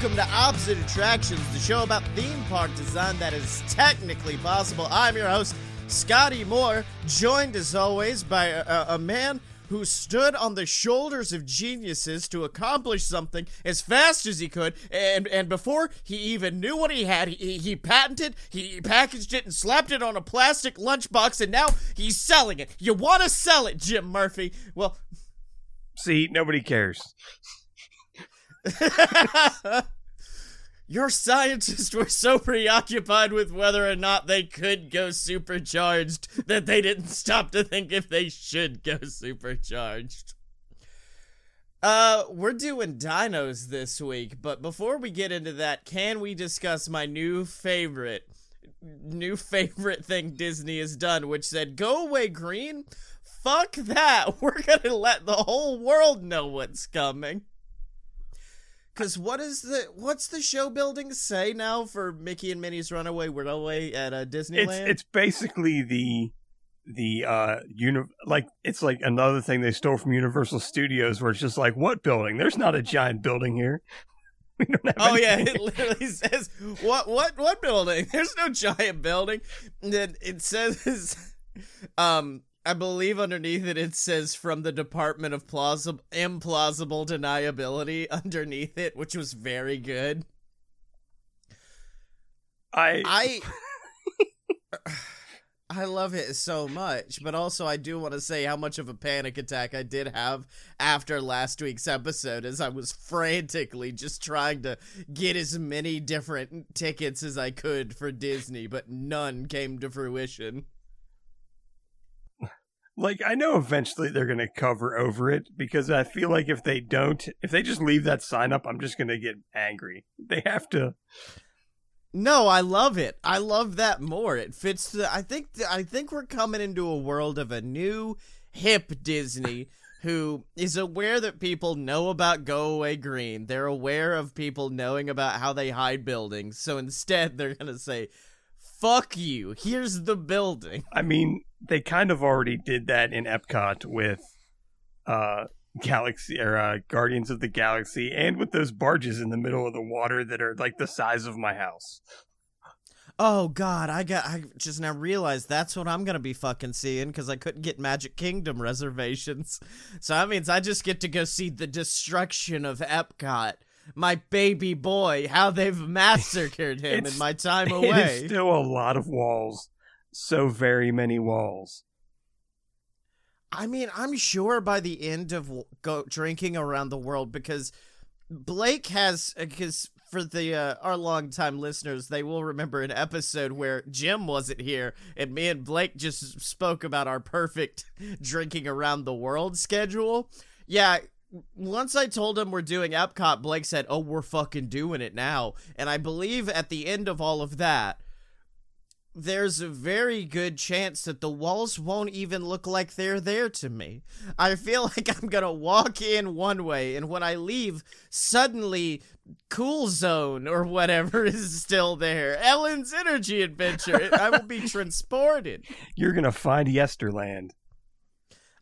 Welcome to Opposite Attractions, the show about theme park design that is technically possible. I'm your host, Scotty Moore, joined as always by a, a man who stood on the shoulders of geniuses to accomplish something as fast as he could, and and before he even knew what he had, he, he patented, he packaged it and slapped it on a plastic lunchbox, and now he's selling it. You want to sell it, Jim Murphy? Well, See, nobody cares. Your scientists were so preoccupied with whether or not they could go supercharged that they didn't stop to think if they should go supercharged. Uh, we're doing dinos this week, but before we get into that, can we discuss my new favorite, new favorite thing Disney has done, which said, go away green? Fuck that. We're gonna let the whole world know what's coming. Cause what is the what's the show building say now for Mickey and Minnie's Runaway Railway at uh, Disneyland? It's it's basically the the uh uni- like it's like another thing they stole from Universal Studios where it's just like what building? There's not a giant building here. We don't have oh yeah, it literally says what what what building? There's no giant building. Then it says, um, I believe underneath it it says from the Department of Plausible Implausible Deniability underneath it, which was very good. I I I love it so much, but also I do want to say how much of a panic attack I did have after last week's episode as I was frantically just trying to get as many different tickets as I could for Disney, but none came to fruition. Like I know eventually they're going to cover over it because I feel like if they don't, if they just leave that sign up, I'm just going to get angry. They have to No, I love it. I love that more. It fits the I think I think we're coming into a world of a new hip Disney who is aware that people know about Go Away Green. They're aware of people knowing about how they hide buildings. So instead they're going to say fuck you. Here's the building. I mean, they kind of already did that in Epcot with uh Galaxy or uh, Guardians of the Galaxy and with those barges in the middle of the water that are like the size of my house. Oh god, I got I just now realized that's what I'm going to be fucking seeing cuz I couldn't get Magic Kingdom reservations. So that means I just get to go see the destruction of Epcot. My baby boy, how they've massacred him in my time away. is still a lot of walls. So very many walls. I mean, I'm sure by the end of go drinking around the world because Blake has because for the uh, our longtime listeners, they will remember an episode where Jim wasn't here and me and Blake just spoke about our perfect drinking around the world schedule. Yeah, once I told him we're doing Epcot, Blake said, "Oh, we're fucking doing it now." And I believe at the end of all of that, there's a very good chance that the walls won't even look like they're there to me. I feel like I'm gonna walk in one way, and when I leave, suddenly Cool Zone or whatever is still there. Ellen's Energy Adventure. I will be transported. You're going to find Yesterland.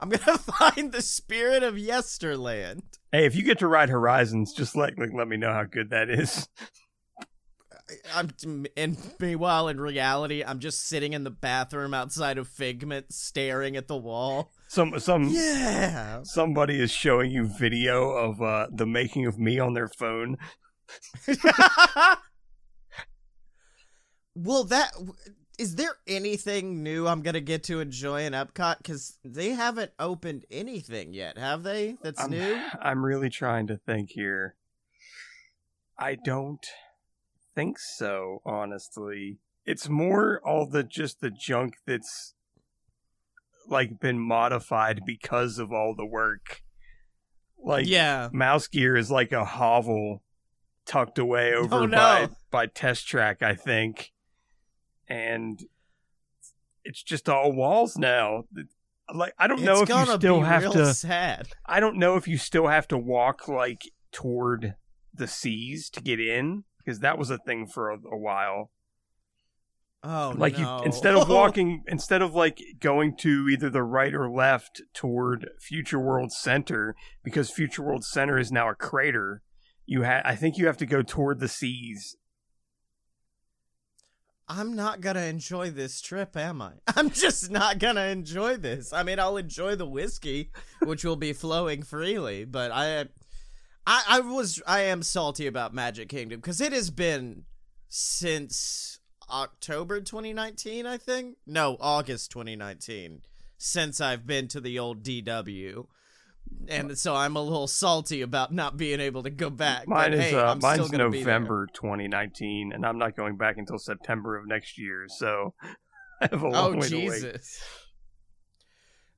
I'm gonna find the spirit of Yesterland. Hey, if you get to ride Horizons, just let like, let me know how good that is. I'm and meanwhile in reality, I'm just sitting in the bathroom outside of Figment, staring at the wall. Some some Yeah. somebody is showing you video of uh, the making of me on their phone. well, that is there anything new I'm gonna get to enjoy in Epcot? Because they haven't opened anything yet, have they? That's I'm, new. I'm really trying to think here. I don't think so, honestly. It's more all the just the junk that's like been modified because of all the work. Like yeah. Mouse Gear is like a hovel tucked away oh, over Oh, no. by by Test Track, I think. And it's just all walls now. Like I don't know it's if you still have to sad. I don't know if you still have to walk like toward the seas to get in because that was a thing for a, a while. Oh like no. you instead of walking instead of like going to either the right or left toward Future World Center because Future World Center is now a crater. you had I think you have to go toward the seas. I'm not gonna enjoy this trip, am I? I'm just not gonna enjoy this. I mean, I'll enjoy the whiskey, which will be flowing freely, but I, I, I was, I am salty about Magic Kingdom because it has been since October 2019, I think. No, August 2019, since I've been to the old DW and so I'm a little salty about not being able to go back. Mine but, is hey, uh, I'm mine's gonna be there. November 2019, and I'm not going back until September of next year. So I have a long Oh way to wait. Jesus!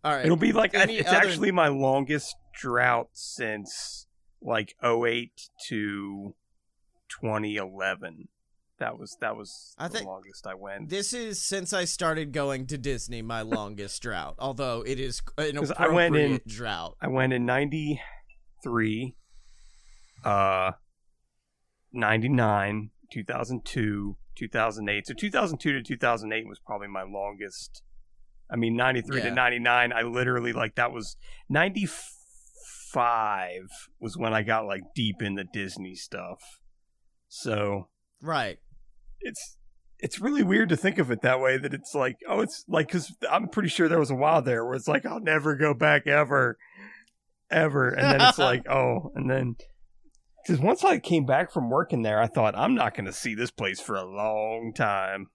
All right, It'll be like Any it's other- actually my longest drought since like 08 to 2011. That was that was I the think longest I went. this is since I started going to Disney my longest drought. Although it is an appropriate I went in- drought. I went in 93, uh, 99, 2002, 2008. So 2002 to 2008 was probably my longest. I mean, 93 Yeah. to 99, I literally, like, that was 95 was when I got, like, deep in the Disney stuff. So Right. It's it's really weird to think of it that way that it's like oh it's like because i'm pretty sure there was a while there where it's like i'll never go back ever ever and then it's like oh and then because once i came back from working there i thought i'm not going to see this place for a long time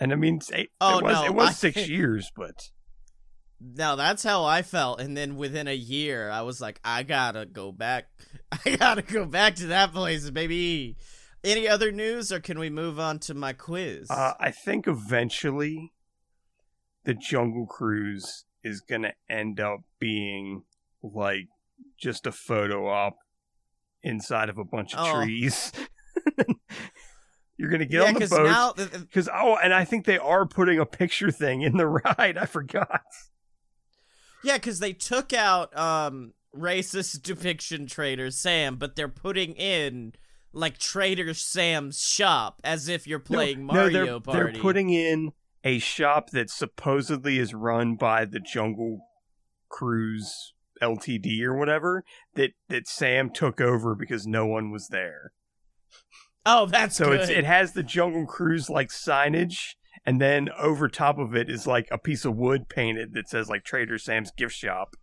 and i mean it, Oh, it was no, it was I- six years but Now that's how I felt, and then within a year, I was like, I gotta go back. I gotta go back to that place, baby. Any other news, or can we move on to my quiz? uh, i think eventually the jungle cruise is going to end up being like just a photo op inside of a bunch of Oh. trees. You're gonna get yeah, on the boat now th- th- because oh, and I think they are putting a picture thing in the ride. I forgot. Yeah, because they took out um racist depiction Trader Sam, but they're putting in like Trader Sam's shop as if you're playing no, Mario they're, Party. They're putting in a shop that supposedly is run by the Jungle Cruise Ltd or whatever that that Sam took over because no one was there. oh, that's So it has the Jungle Cruise like signage, and then over top of it is like a piece of wood painted that says like Trader Sam's gift shop.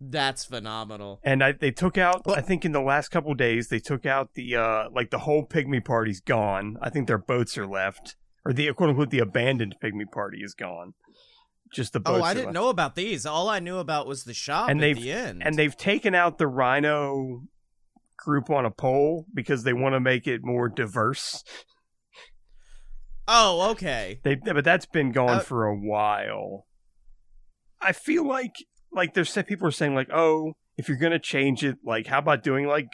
That's phenomenal. And I, they took out. I think in the last couple days they took out the uh like the whole pygmy party's gone. I think their boats are left, or the quote unquote the abandoned pygmy party is gone. Just the boats. Oh, I are didn't left. know about these. All I knew about was the shop And at they've- the end. And they've taken out the rhino group on a pole because they want to make it more diverse. oh, okay. They, but that's been gone Uh, for a while. I feel like like there's people are saying like, oh, if you're gonna change it, like how about doing like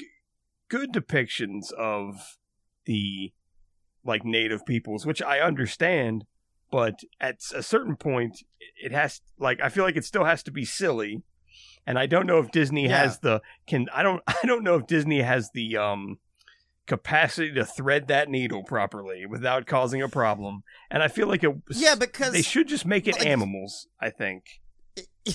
good depictions of the like native peoples, which I understand, but at a certain point, it has like I feel like it still has to be silly, and I don't know if Disney Yeah. has the can I don't I don't know if Disney has the um capacity to thread that needle properly without causing a problem, and I feel like it Yeah, because they should just make it like- animals. I think.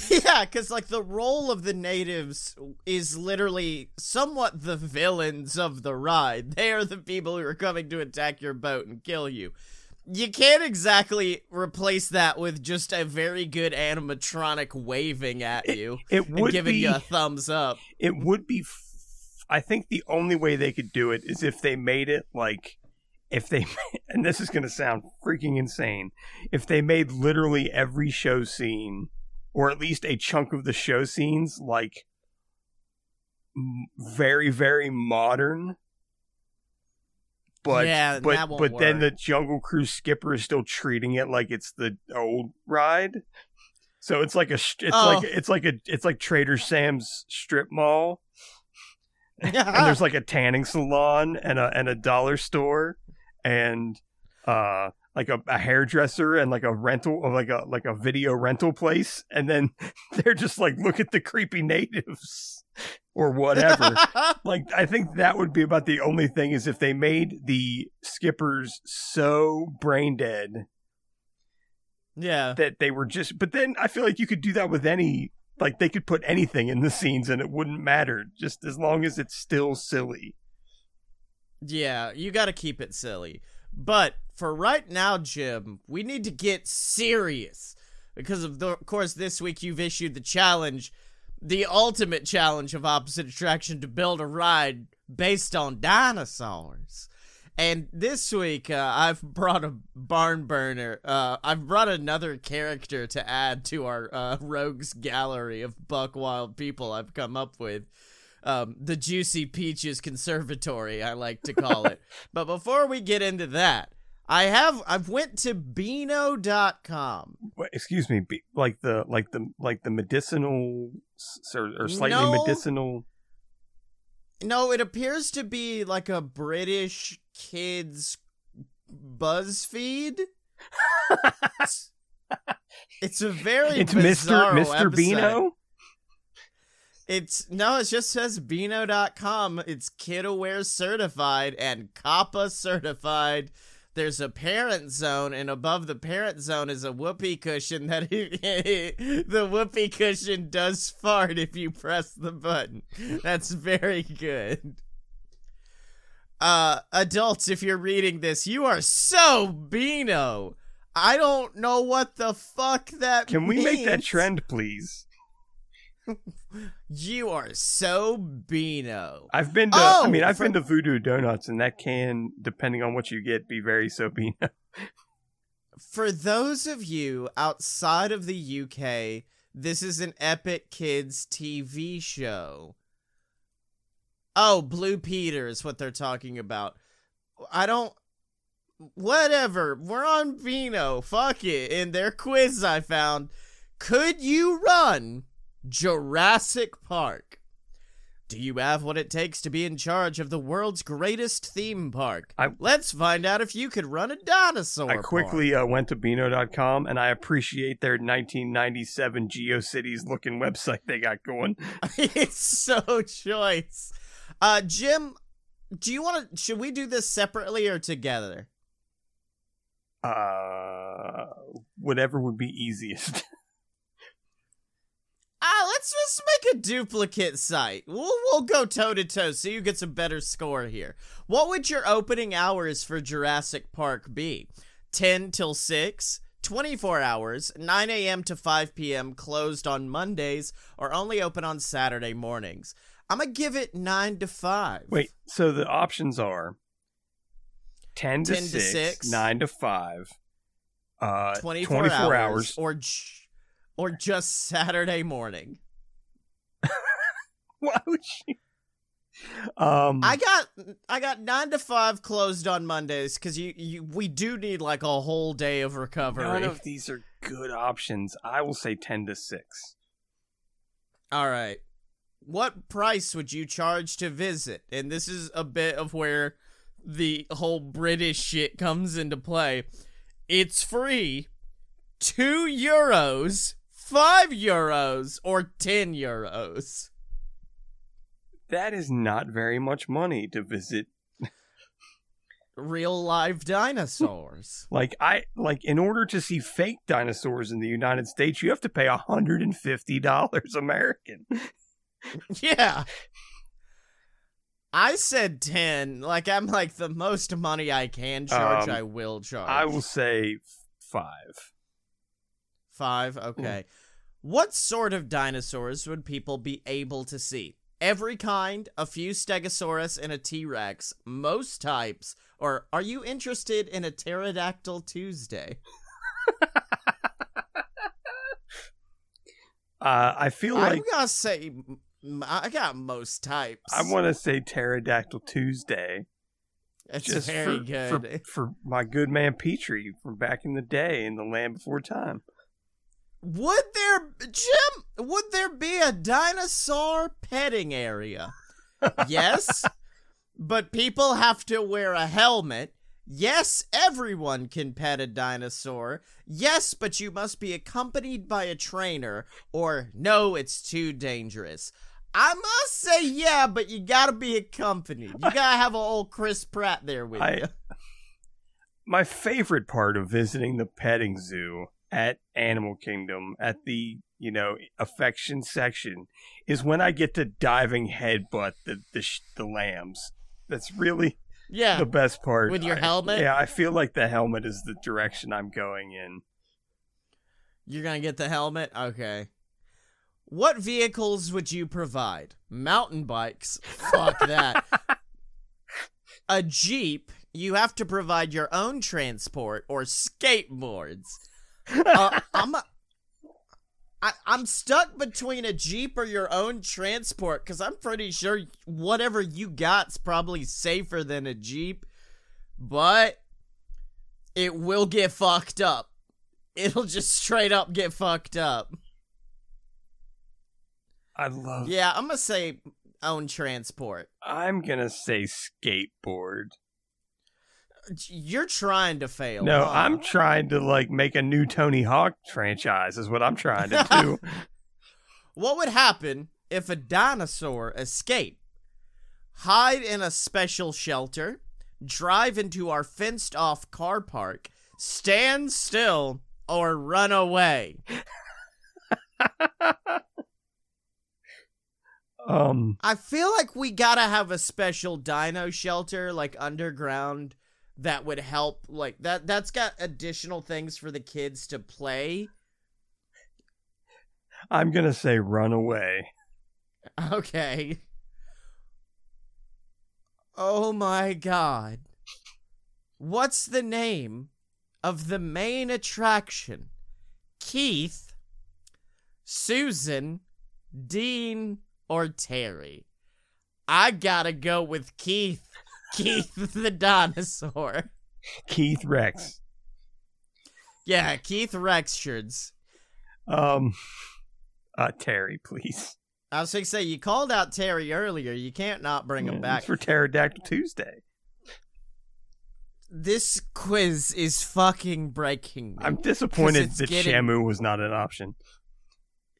Yeah, because like the role of the natives is literally somewhat the villains of the ride. They are the people who are coming to attack your boat and kill you. You can't exactly replace that with just a very good animatronic waving at you It and would giving be. you a thumbs up. it would be. F- I think the only way they could do it is if they made it like. If they, and this is going to sound freaking insane, if they made literally every show scene, or at least a chunk of the show scenes, like m- very, very modern. But Yeah, but but then the. Jungle Cruise skipper is still treating it like it's the old ride. So it's like a it's Oh. like it's like a it's like Trader Sam's strip mall, and there's like a tanning salon and a and a dollar store, and uh like a, a hairdresser and like a rental or like a like a video rental place, and then they're just like look at the creepy natives or whatever. like I think that would be about the only thing is if they made the skippers so brain dead yeah. that they were just but then I feel like you could do that with any like they could put anything in the scenes and it wouldn't matter, just as long as it's still silly. Yeah, you got to keep it silly. But for right now, Jim, we need to get serious because of, the, of course this week you've issued the challenge, the ultimate challenge of opposite attraction to build a ride based on dinosaurs. And this week, uh, I've brought a barn burner. Uh, I've brought another character to add to our uh, rogues gallery of buck wild people I've come up with. Um, the Juicy Peaches Conservatory, I like to call it. but before we get into that, I have I've went to Beano.com. Wait, excuse me, be, like the like the like the medicinal or, or slightly No. medicinal. No, it appears to be like a British kids BuzzFeed. it's, it's a very It's Mister Mister episode. Beano. It's no, it just says Beano.com. It's kid aware certified and COPPA certified. There's a parent zone, and above the parent zone is a whoopee cushion that the whoopee cushion does fart if you press the button. That's very good. Uh, adults, if you're reading this, you are so Beano. I don't know what the fuck that Can we make that trend, please? You are so Beano. I've been to. I Oh, mean, I've for- been to Voodoo Donuts, and that can, depending on what you get, be very so Beano. For those of you outside of the UK, this is an Epic Kids TV show. Oh, Blue Peter is what they're talking about. I don't. Whatever. We're on Beano. Fuck it. In their quiz, I found. Could you run Jurassic Park? Do you have what it takes to be in charge of the world's greatest theme park? I- Let's find out if you could run a dinosaur. I quickly uh, went to Beano.com, and I appreciate their 1997 GeoCities looking website they got going. it's so choice. Uh, Jim, do you want to? Should we do this separately or together? Uh, whatever would be easiest. Let's just make a duplicate site. We'll we'll go toe to toe so you get some better score here. What would your opening hours for Jurassic Park be? 10 till 6, 24 hours, 9 a.m. to 5 p.m., closed on Mondays, or only open on Saturday mornings. I'm gonna give it 9 to 5. Wait, so the options are 10 to, 10 to 6, 6, 9 to 5, uh, 24, 24 hours, hours. or j- or just Saturday morning. Why would you? Um, I got I got nine to five closed on Mondays because you, you we do need like a whole day of recovery. none of these are good options. I will say 10 to 6. All right, what price would you charge to visit? And this is a bit of where the whole British shit comes into play. It's free, two euros, five euros, or ten euros. That is not very much money to visit. Real live dinosaurs. Like I like in order to see fake dinosaurs in the United States, you have to pay $150 American. Yeah. I said 10. Like, I'm like, the most money I can charge, Um, I will charge. I will say 5. Five? Okay. What sort of dinosaurs would people be able to see? Every kind, a few Stegosaurus, and a T Rex, most types, or are you interested in a Pterodactyl Tuesday? Uh, I feel like I'm gonna say I got most types. I want to say Pterodactyl Tuesday. It's just very for, good. For, for my good man Petrie from back in the day in the land before time. Would there, Jim? Would there be a dinosaur petting area? yes, but people have to wear a helmet. Yes, everyone can pet a dinosaur. Yes, but you must be accompanied by a trainer, or no, it's too dangerous. I must say, yeah, but you gotta be accompanied. You gotta have a old Chris Pratt there with I- you. My favorite part of visiting the petting zoo at Animal Kingdom at the you know affection section is when I get to diving headbutt the the, sh- the lambs. That's really Yeah. the best part. With your I- helmet? yeah, I feel like the helmet is the direction I'm going in. You're gonna get the helmet? Okay. What vehicles would you provide? Mountain bikes? Fuck that. A Jeep? You have to provide your own transport or skateboards. Uh, I'm a, I, I'm stuck between a Jeep or your own transport because I'm pretty sure whatever you got's probably safer than a Jeep, but it will get fucked up it'll just straight up get fucked up. I love. Yeah, I'm gonna say own transport. I'm gonna say skateboard. You're trying to fail. No, huh? I'm trying to like make a new Tony Hawk franchise. Is what I'm trying to do. What would happen if a dinosaur escaped? Hide in a special shelter, drive into our fenced off car park, stand still, or run away. um, I feel like we gotta have a special dino shelter, like underground, that would help. Like that. That's got additional things for the kids to play. I'm gonna say run away. Okay. Oh my god. What's the name of the main attraction? Keith, Susan, Dean, or Terry? I gotta go with Keith. Keith the dinosaur. Keith Rex. Yeah, Keith Rexshards. Um, uh, Terry, please. I was gonna say you called out Terry earlier. You can't not bring him back. it's for Pterodactyl Tuesday. This quiz is fucking breaking me. I'm disappointed that getting- Shamu was not an option.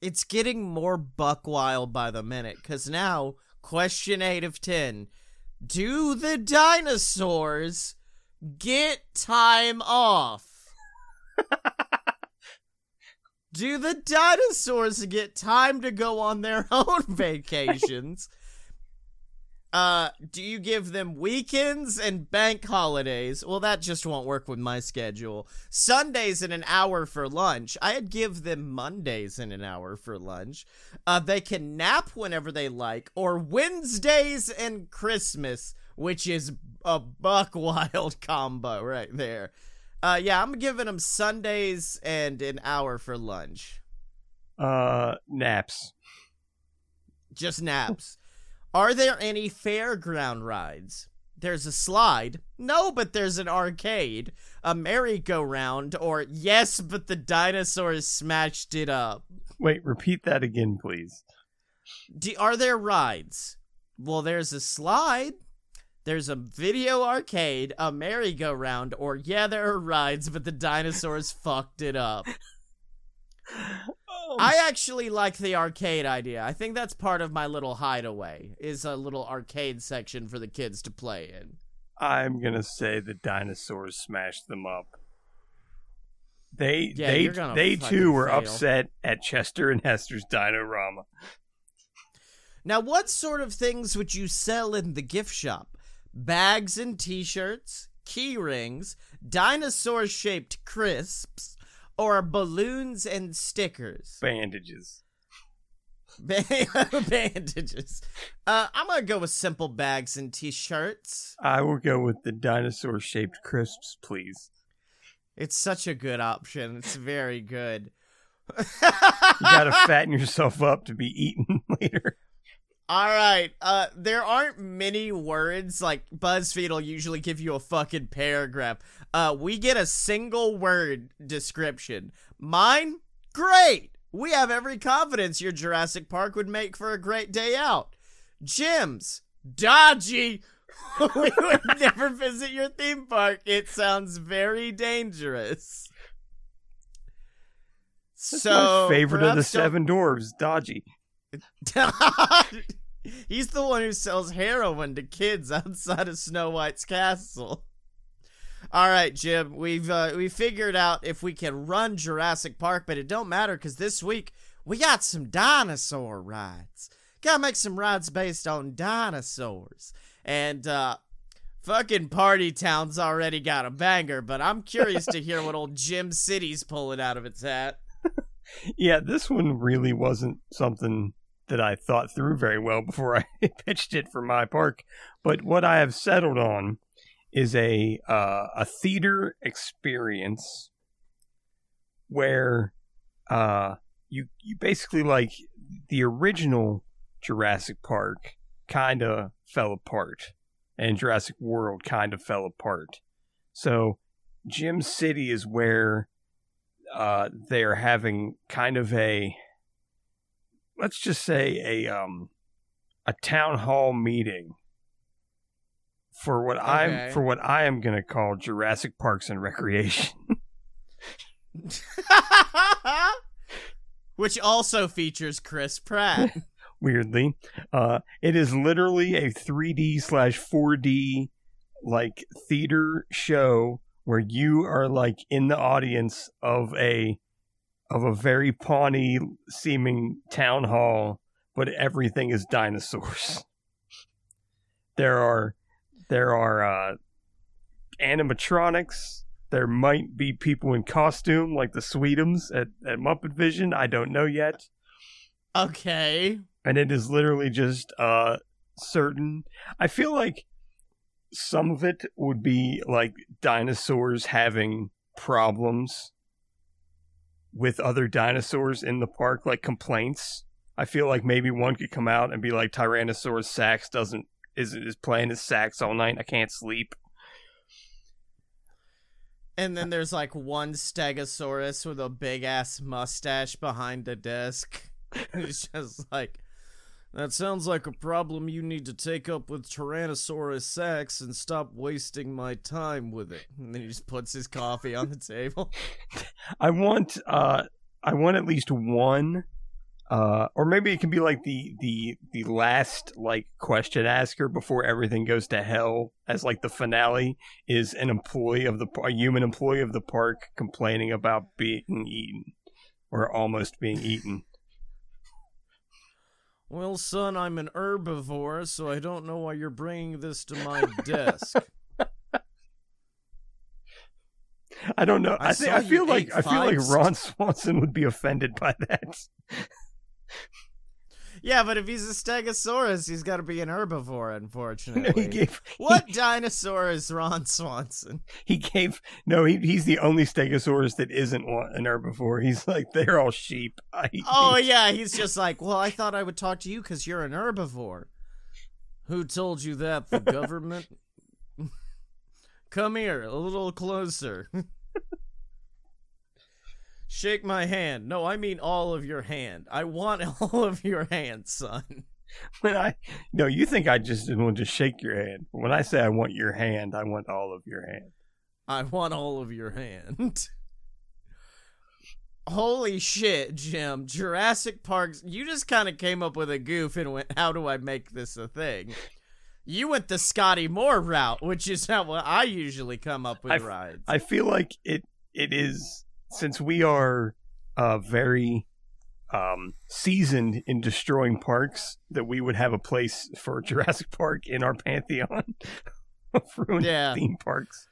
it's getting more buck wild by the minute because now question 8 of 10 do the dinosaurs get time off? Do the dinosaurs get time to go on their own vacations uh do you give them weekends and bank holidays? Well that just won't work with my schedule. Sundays in an hour for lunch. I'd give them mondays in an hour for lunch. Uh they can nap whenever they like or wednesdays and christmas which is a buck wild combo right there. Uh yeah i'm giving them sundays and an hour for lunch. Uh, naps. just naps. Are there any fairground rides? There's a slide. No, but there's an arcade, a merry-go-round, or yes, but the dinosaurs smashed it up. Wait, repeat that again, please. Do, are there rides? Well, there's a slide. There's a video arcade, a merry-go-round, or yeah, there are rides, but the dinosaurs fucked it up. I actually like the arcade idea. I think that's part of my little hideaway. Is a little arcade section for the kids to play in. I'm gonna say the dinosaurs smashed them up. They Yeah, they they too were fail. upset at Chester and Hester's Dinorama. Now, what sort of things would you sell in the gift shop? Bags and t-shirts, key rings, dinosaur-shaped crisps, or balloons and stickers? Bandages. Bandages. Uh, I'm gonna go with simple bags and t-shirts. I will go with the dinosaur shaped crisps, please. It's such a good option. It's very good. You gotta fatten yourself up to be eaten later. All right. Uh, there aren't many words. Like BuzzFeed will usually give you a fucking paragraph. Uh, we get a single word description. Mine, great. We have every confidence your Jurassic Park would make for a great day out. Jim's dodgy. we would never visit your theme park. It sounds very dangerous. That's so my favorite of the seven dwarves, Dodgy. He's the one who sells heroin to kids outside of Snow White's castle. All right, Jim. We've uh, we figured out if we can run Jurassic Park, but it don't matter because this week we got some dinosaur rides. Gotta make some rides based on dinosaurs. And uh fucking Party Town's already got a banger, but I'm curious to hear what old Jim City's pulling out of its hat. Yeah, this one really wasn't something that I thought through very well before I pitched it for my park. But what I have settled on is a uh, a theater experience where uh, you you basically like the original Jurassic Park kind of fell apart, and Jurassic World kind of fell apart. So Jim City is where uh, they're having kind of a let's just say a um a town hall meeting for what Okay. I'm for what I am going to call Jurassic Parks and Recreation. Which also features Chris Pratt. weirdly. Uh, it is literally a 3D slash 4D like theater show where you are like in the audience of a of a very pawnee seeming town hall, but everything is dinosaurs. There are there are uh, animatronics. There might be people in costume like the Sweetums at, at Muppet Vision. I don't know yet okay. and it is literally just uh certain i feel like some of it would be like dinosaurs having problems with other dinosaurs in the park like complaints. I feel like maybe one could come out and be like tyrannosaurus sax doesn't is is playing his sax all night. I can't sleep. And then there's like one Stegosaurus with a big ass mustache behind the desk. it's just like, that sounds like a problem you need to take up with Tyrannosaurus Sax and stop wasting my time with it. And then he just puts his coffee on the table. I want uh I want at least one uh or maybe it can be like the the the last like question asker before everything goes to hell as like the finale is an employee of the a human employee of the park complaining about being eaten or almost being eaten. Well, son, I'm an herbivore, so I don't know why you're bringing this to my desk. I don't know. I I, think I feel like I feel like Ron Swanson would be offended by that. Yeah, but if he's a Stegosaurus, he's got to be an herbivore, unfortunately. No, he gave What dinosaur is Ron Swanson? he gave no he, he's the only stegosaurus that isn't an herbivore he's like they're all sheep I, Oh yeah, he's just like, well, I thought I would talk to you because you're an herbivore. Who told you that? The government. Come here, a little closer. Shake my hand. No, I mean all of your hand. I want all of your hand, son. when i no you think i just want to shake your hand when i say i want your hand i want all of your hand I want all of your hand. Holy shit, Jim. Jurassic Park's. You just kind of came up with a goof and went, how do I make this a thing? You went the Scotty Moore route, which is how I usually come up with I- rides. i feel like it it is since we are uh very um seasoned in destroying parks that we would have a place for jurassic park in our pantheon of ruined Yeah. theme parks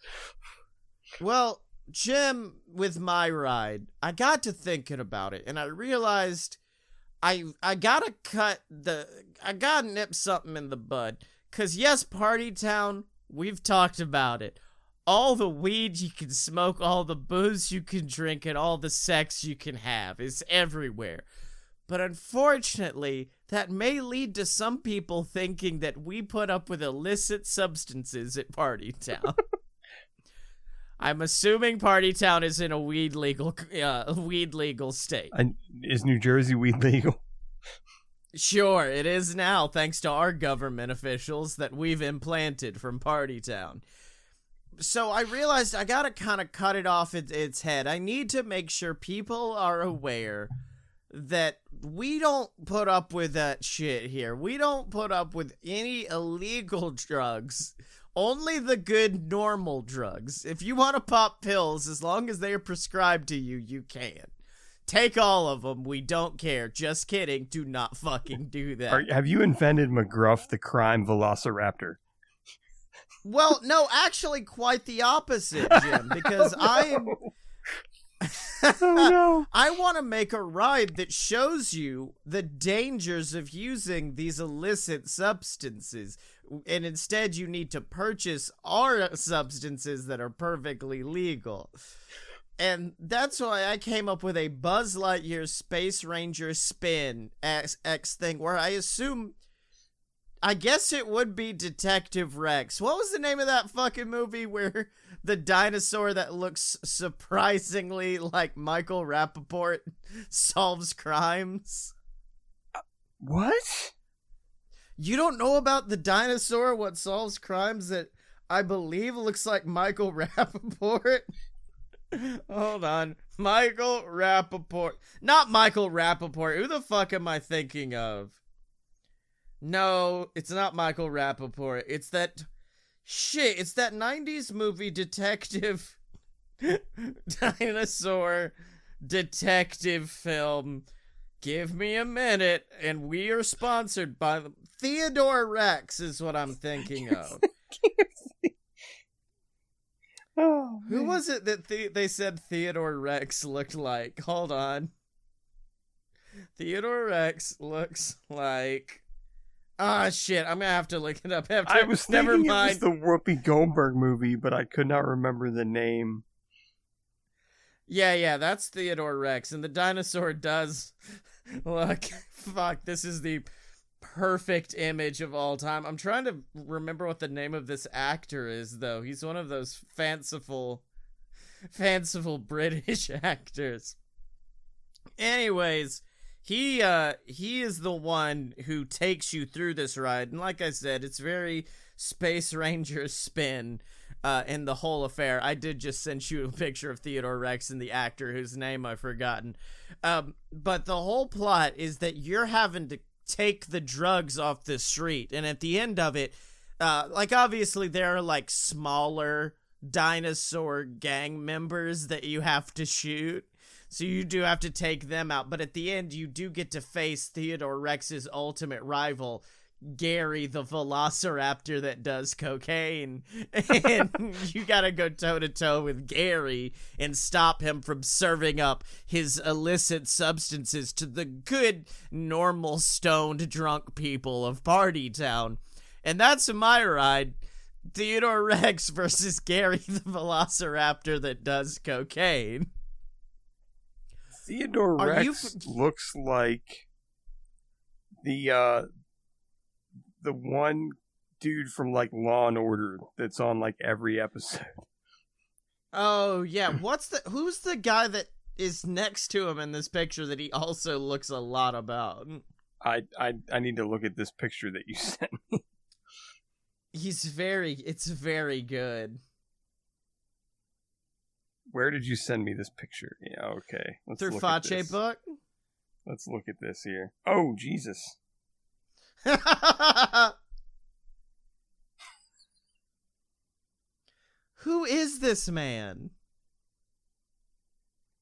Well, Jim, with my ride, I got to thinking about it, and I realized I I gotta cut the I gotta nip something in the bud. Cause yes, Party Town, we've talked about it. All the weed you can smoke, all the booze you can drink, and all the sex you can have is everywhere. But unfortunately, that may lead to some people thinking that we put up with illicit substances at Party Town. I'm assuming Party Town is in a weed legal, uh, weed legal state. and is new jersey weed legal Sure, it is now, thanks to our government officials that we've implanted from Party Town. So I realized I gotta kind of cut it off at its head. I need to make sure people are aware that we don't put up with that shit here. We don't put up with any illegal drugs only the good normal drugs. If you want to pop pills, as long as they are prescribed to you, you can. Take all of them. We don't care. Just kidding. Do not fucking do that. Are, have you invented McGruff the crime velociraptor? Well, no, actually, quite the opposite, Jim. Because Oh, I'm oh no. I want to make a ride that shows you the dangers of using these illicit substances. And instead, you need to purchase our substances that are perfectly legal. And that's why I came up with a Buzz Lightyear Space Ranger spin X, X thing where I assume. I guess it would be Detective Rex. What was the name of that fucking movie where the dinosaur that looks surprisingly like Michael Rapaport solves crimes? What? You don't know about the dinosaur what solves crimes that I believe looks like Michael Rapaport? Hold on. Michael Rapaport. Not Michael Rapaport. Who the fuck am I thinking of? No, it's not Michael Rapaport. It's that. Shit, it's that 90s movie detective. dinosaur detective film. Give me a minute, and we are sponsored by the Theodore Rex, is what I'm thinking of. Oh, Who man. was it that the- they said Theodore Rex looked like? Hold on. Theodore Rex looks like. Ah, shit. I'm gonna have to look it up after. I was Never it was mind. the Whoopi Goldberg movie, but I could not remember the name. Yeah, yeah, that's Theodore Rex, and the dinosaur does look. Fuck, this is the perfect image of all time. I'm trying to remember what the name of this actor is, though. He's one of those fanciful, fanciful British actors. Anyways, he uh he is the one who takes you through this ride, and like I said, it's very Space Ranger spin uh, in the whole affair. I did just send you a picture of Theodore Rex and the actor whose name I've forgotten. Um, but the whole plot is that you're having to take the drugs off the street, and at the end of it, uh, like obviously there are like smaller dinosaur gang members that you have to shoot. So you do have to take them out, but at the end you do get to face Theodore Rex's ultimate rival, Gary the Velociraptor that does cocaine. And you gotta go toe to toe with Gary and stop him from serving up his illicit substances to the good, normal, stoned, drunk people of Party Town. And that's my ride. Theodore Rex versus Gary the Velociraptor that does cocaine. Theodore Are you Rex f- looks like the uh the one dude from like Law and Order that's on like every episode. Oh yeah, what's the who's the guy that is next to him in this picture that he also looks a lot about? I I I need to look at this picture that you sent. me. He's very it's very good. Where did you send me this picture? Yeah, okay. Let's Through look at Fache this. book? Let's look at this here. Oh Jesus! Who is this man?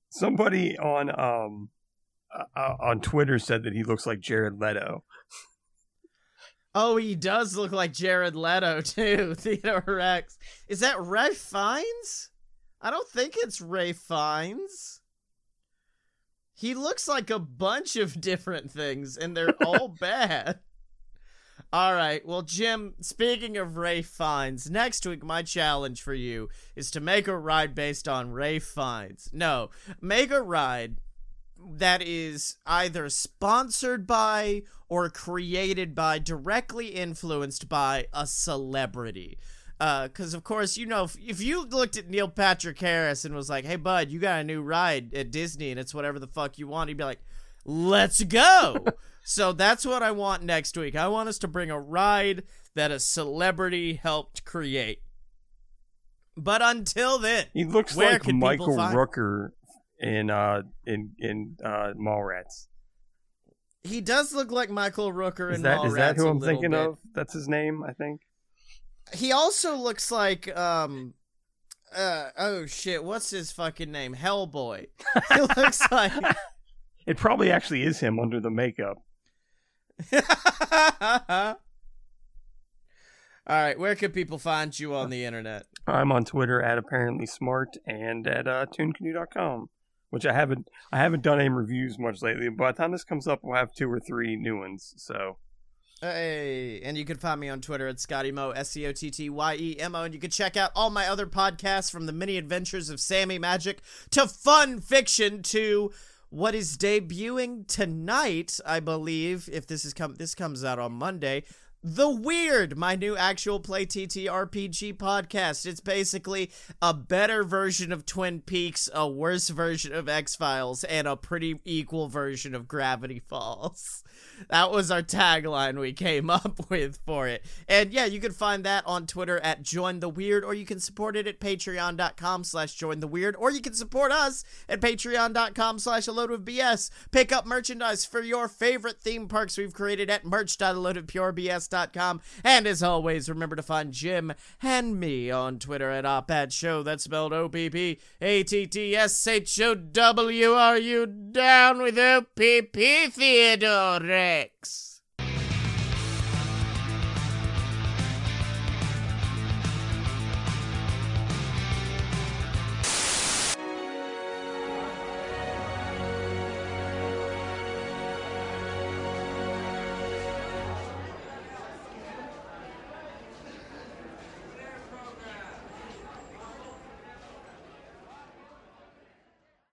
Somebody on um uh, uh, on Twitter said that he looks like Jared Leto. Oh, he does look like Jared Leto too. Theodore Rex. Is that Ralph Fiennes? I don't think it's Ralph Fiennes. He looks like a bunch of different things, and they're all bad. All right. Well, Jim, speaking of Ralph Fiennes, next week my challenge for you is to make a ride based on Ralph Fiennes. No, make a ride that is either sponsored by or created by, directly influenced by a celebrity. Because, of course, you know, if, if you looked at Neil Patrick Harris and was like, hey, bud, you got a new ride at Disney and it's whatever the fuck you want, he'd be like, let's go. so that's what I want next week. I want us to bring a ride that a celebrity helped create. But until then, He looks like Michael Rooker in uh in in uh Mallrats. he does look like Michael Rooker Is in that is that Mallrats who I'm thinking bit. of? That's his name, I think. He also looks like um uh oh shit, what's his fucking name? Hellboy. He looks like It probably actually is him under the makeup. All right, where can people find you on the internet? I'm on Twitter at apparently smart and at uh, tunecanoe.com, which I haven't I haven't done any reviews much lately. By the time this comes up, we'll have two or three new ones. So Hey, and you can find me on Twitter at Scotty Mo, S C O T T Y E M O, and you can check out all my other podcasts from the many adventures of Sammy Magic to fun fiction to what is debuting tonight, I believe. If this is come, this comes out on Monday. The Weird, my new actual play TTRPG podcast. It's basically a better version of Twin Peaks, a worse version of X Files, and a pretty equal version of Gravity Falls. That was our tagline we came up with for it. And yeah, you can find that on Twitter at Join the Weird, or you can support it at patreon.com slash join the weird, or you can support us at patreon.com slash a load of BS. Pick up merchandise for your favorite theme parks we've created at merch.aloadofpurebs.com. And as always, remember to find Jim and me on Twitter at Opad Show. That's spelled O P P A T T S H O W. Are you down with O P P Theodore Rex?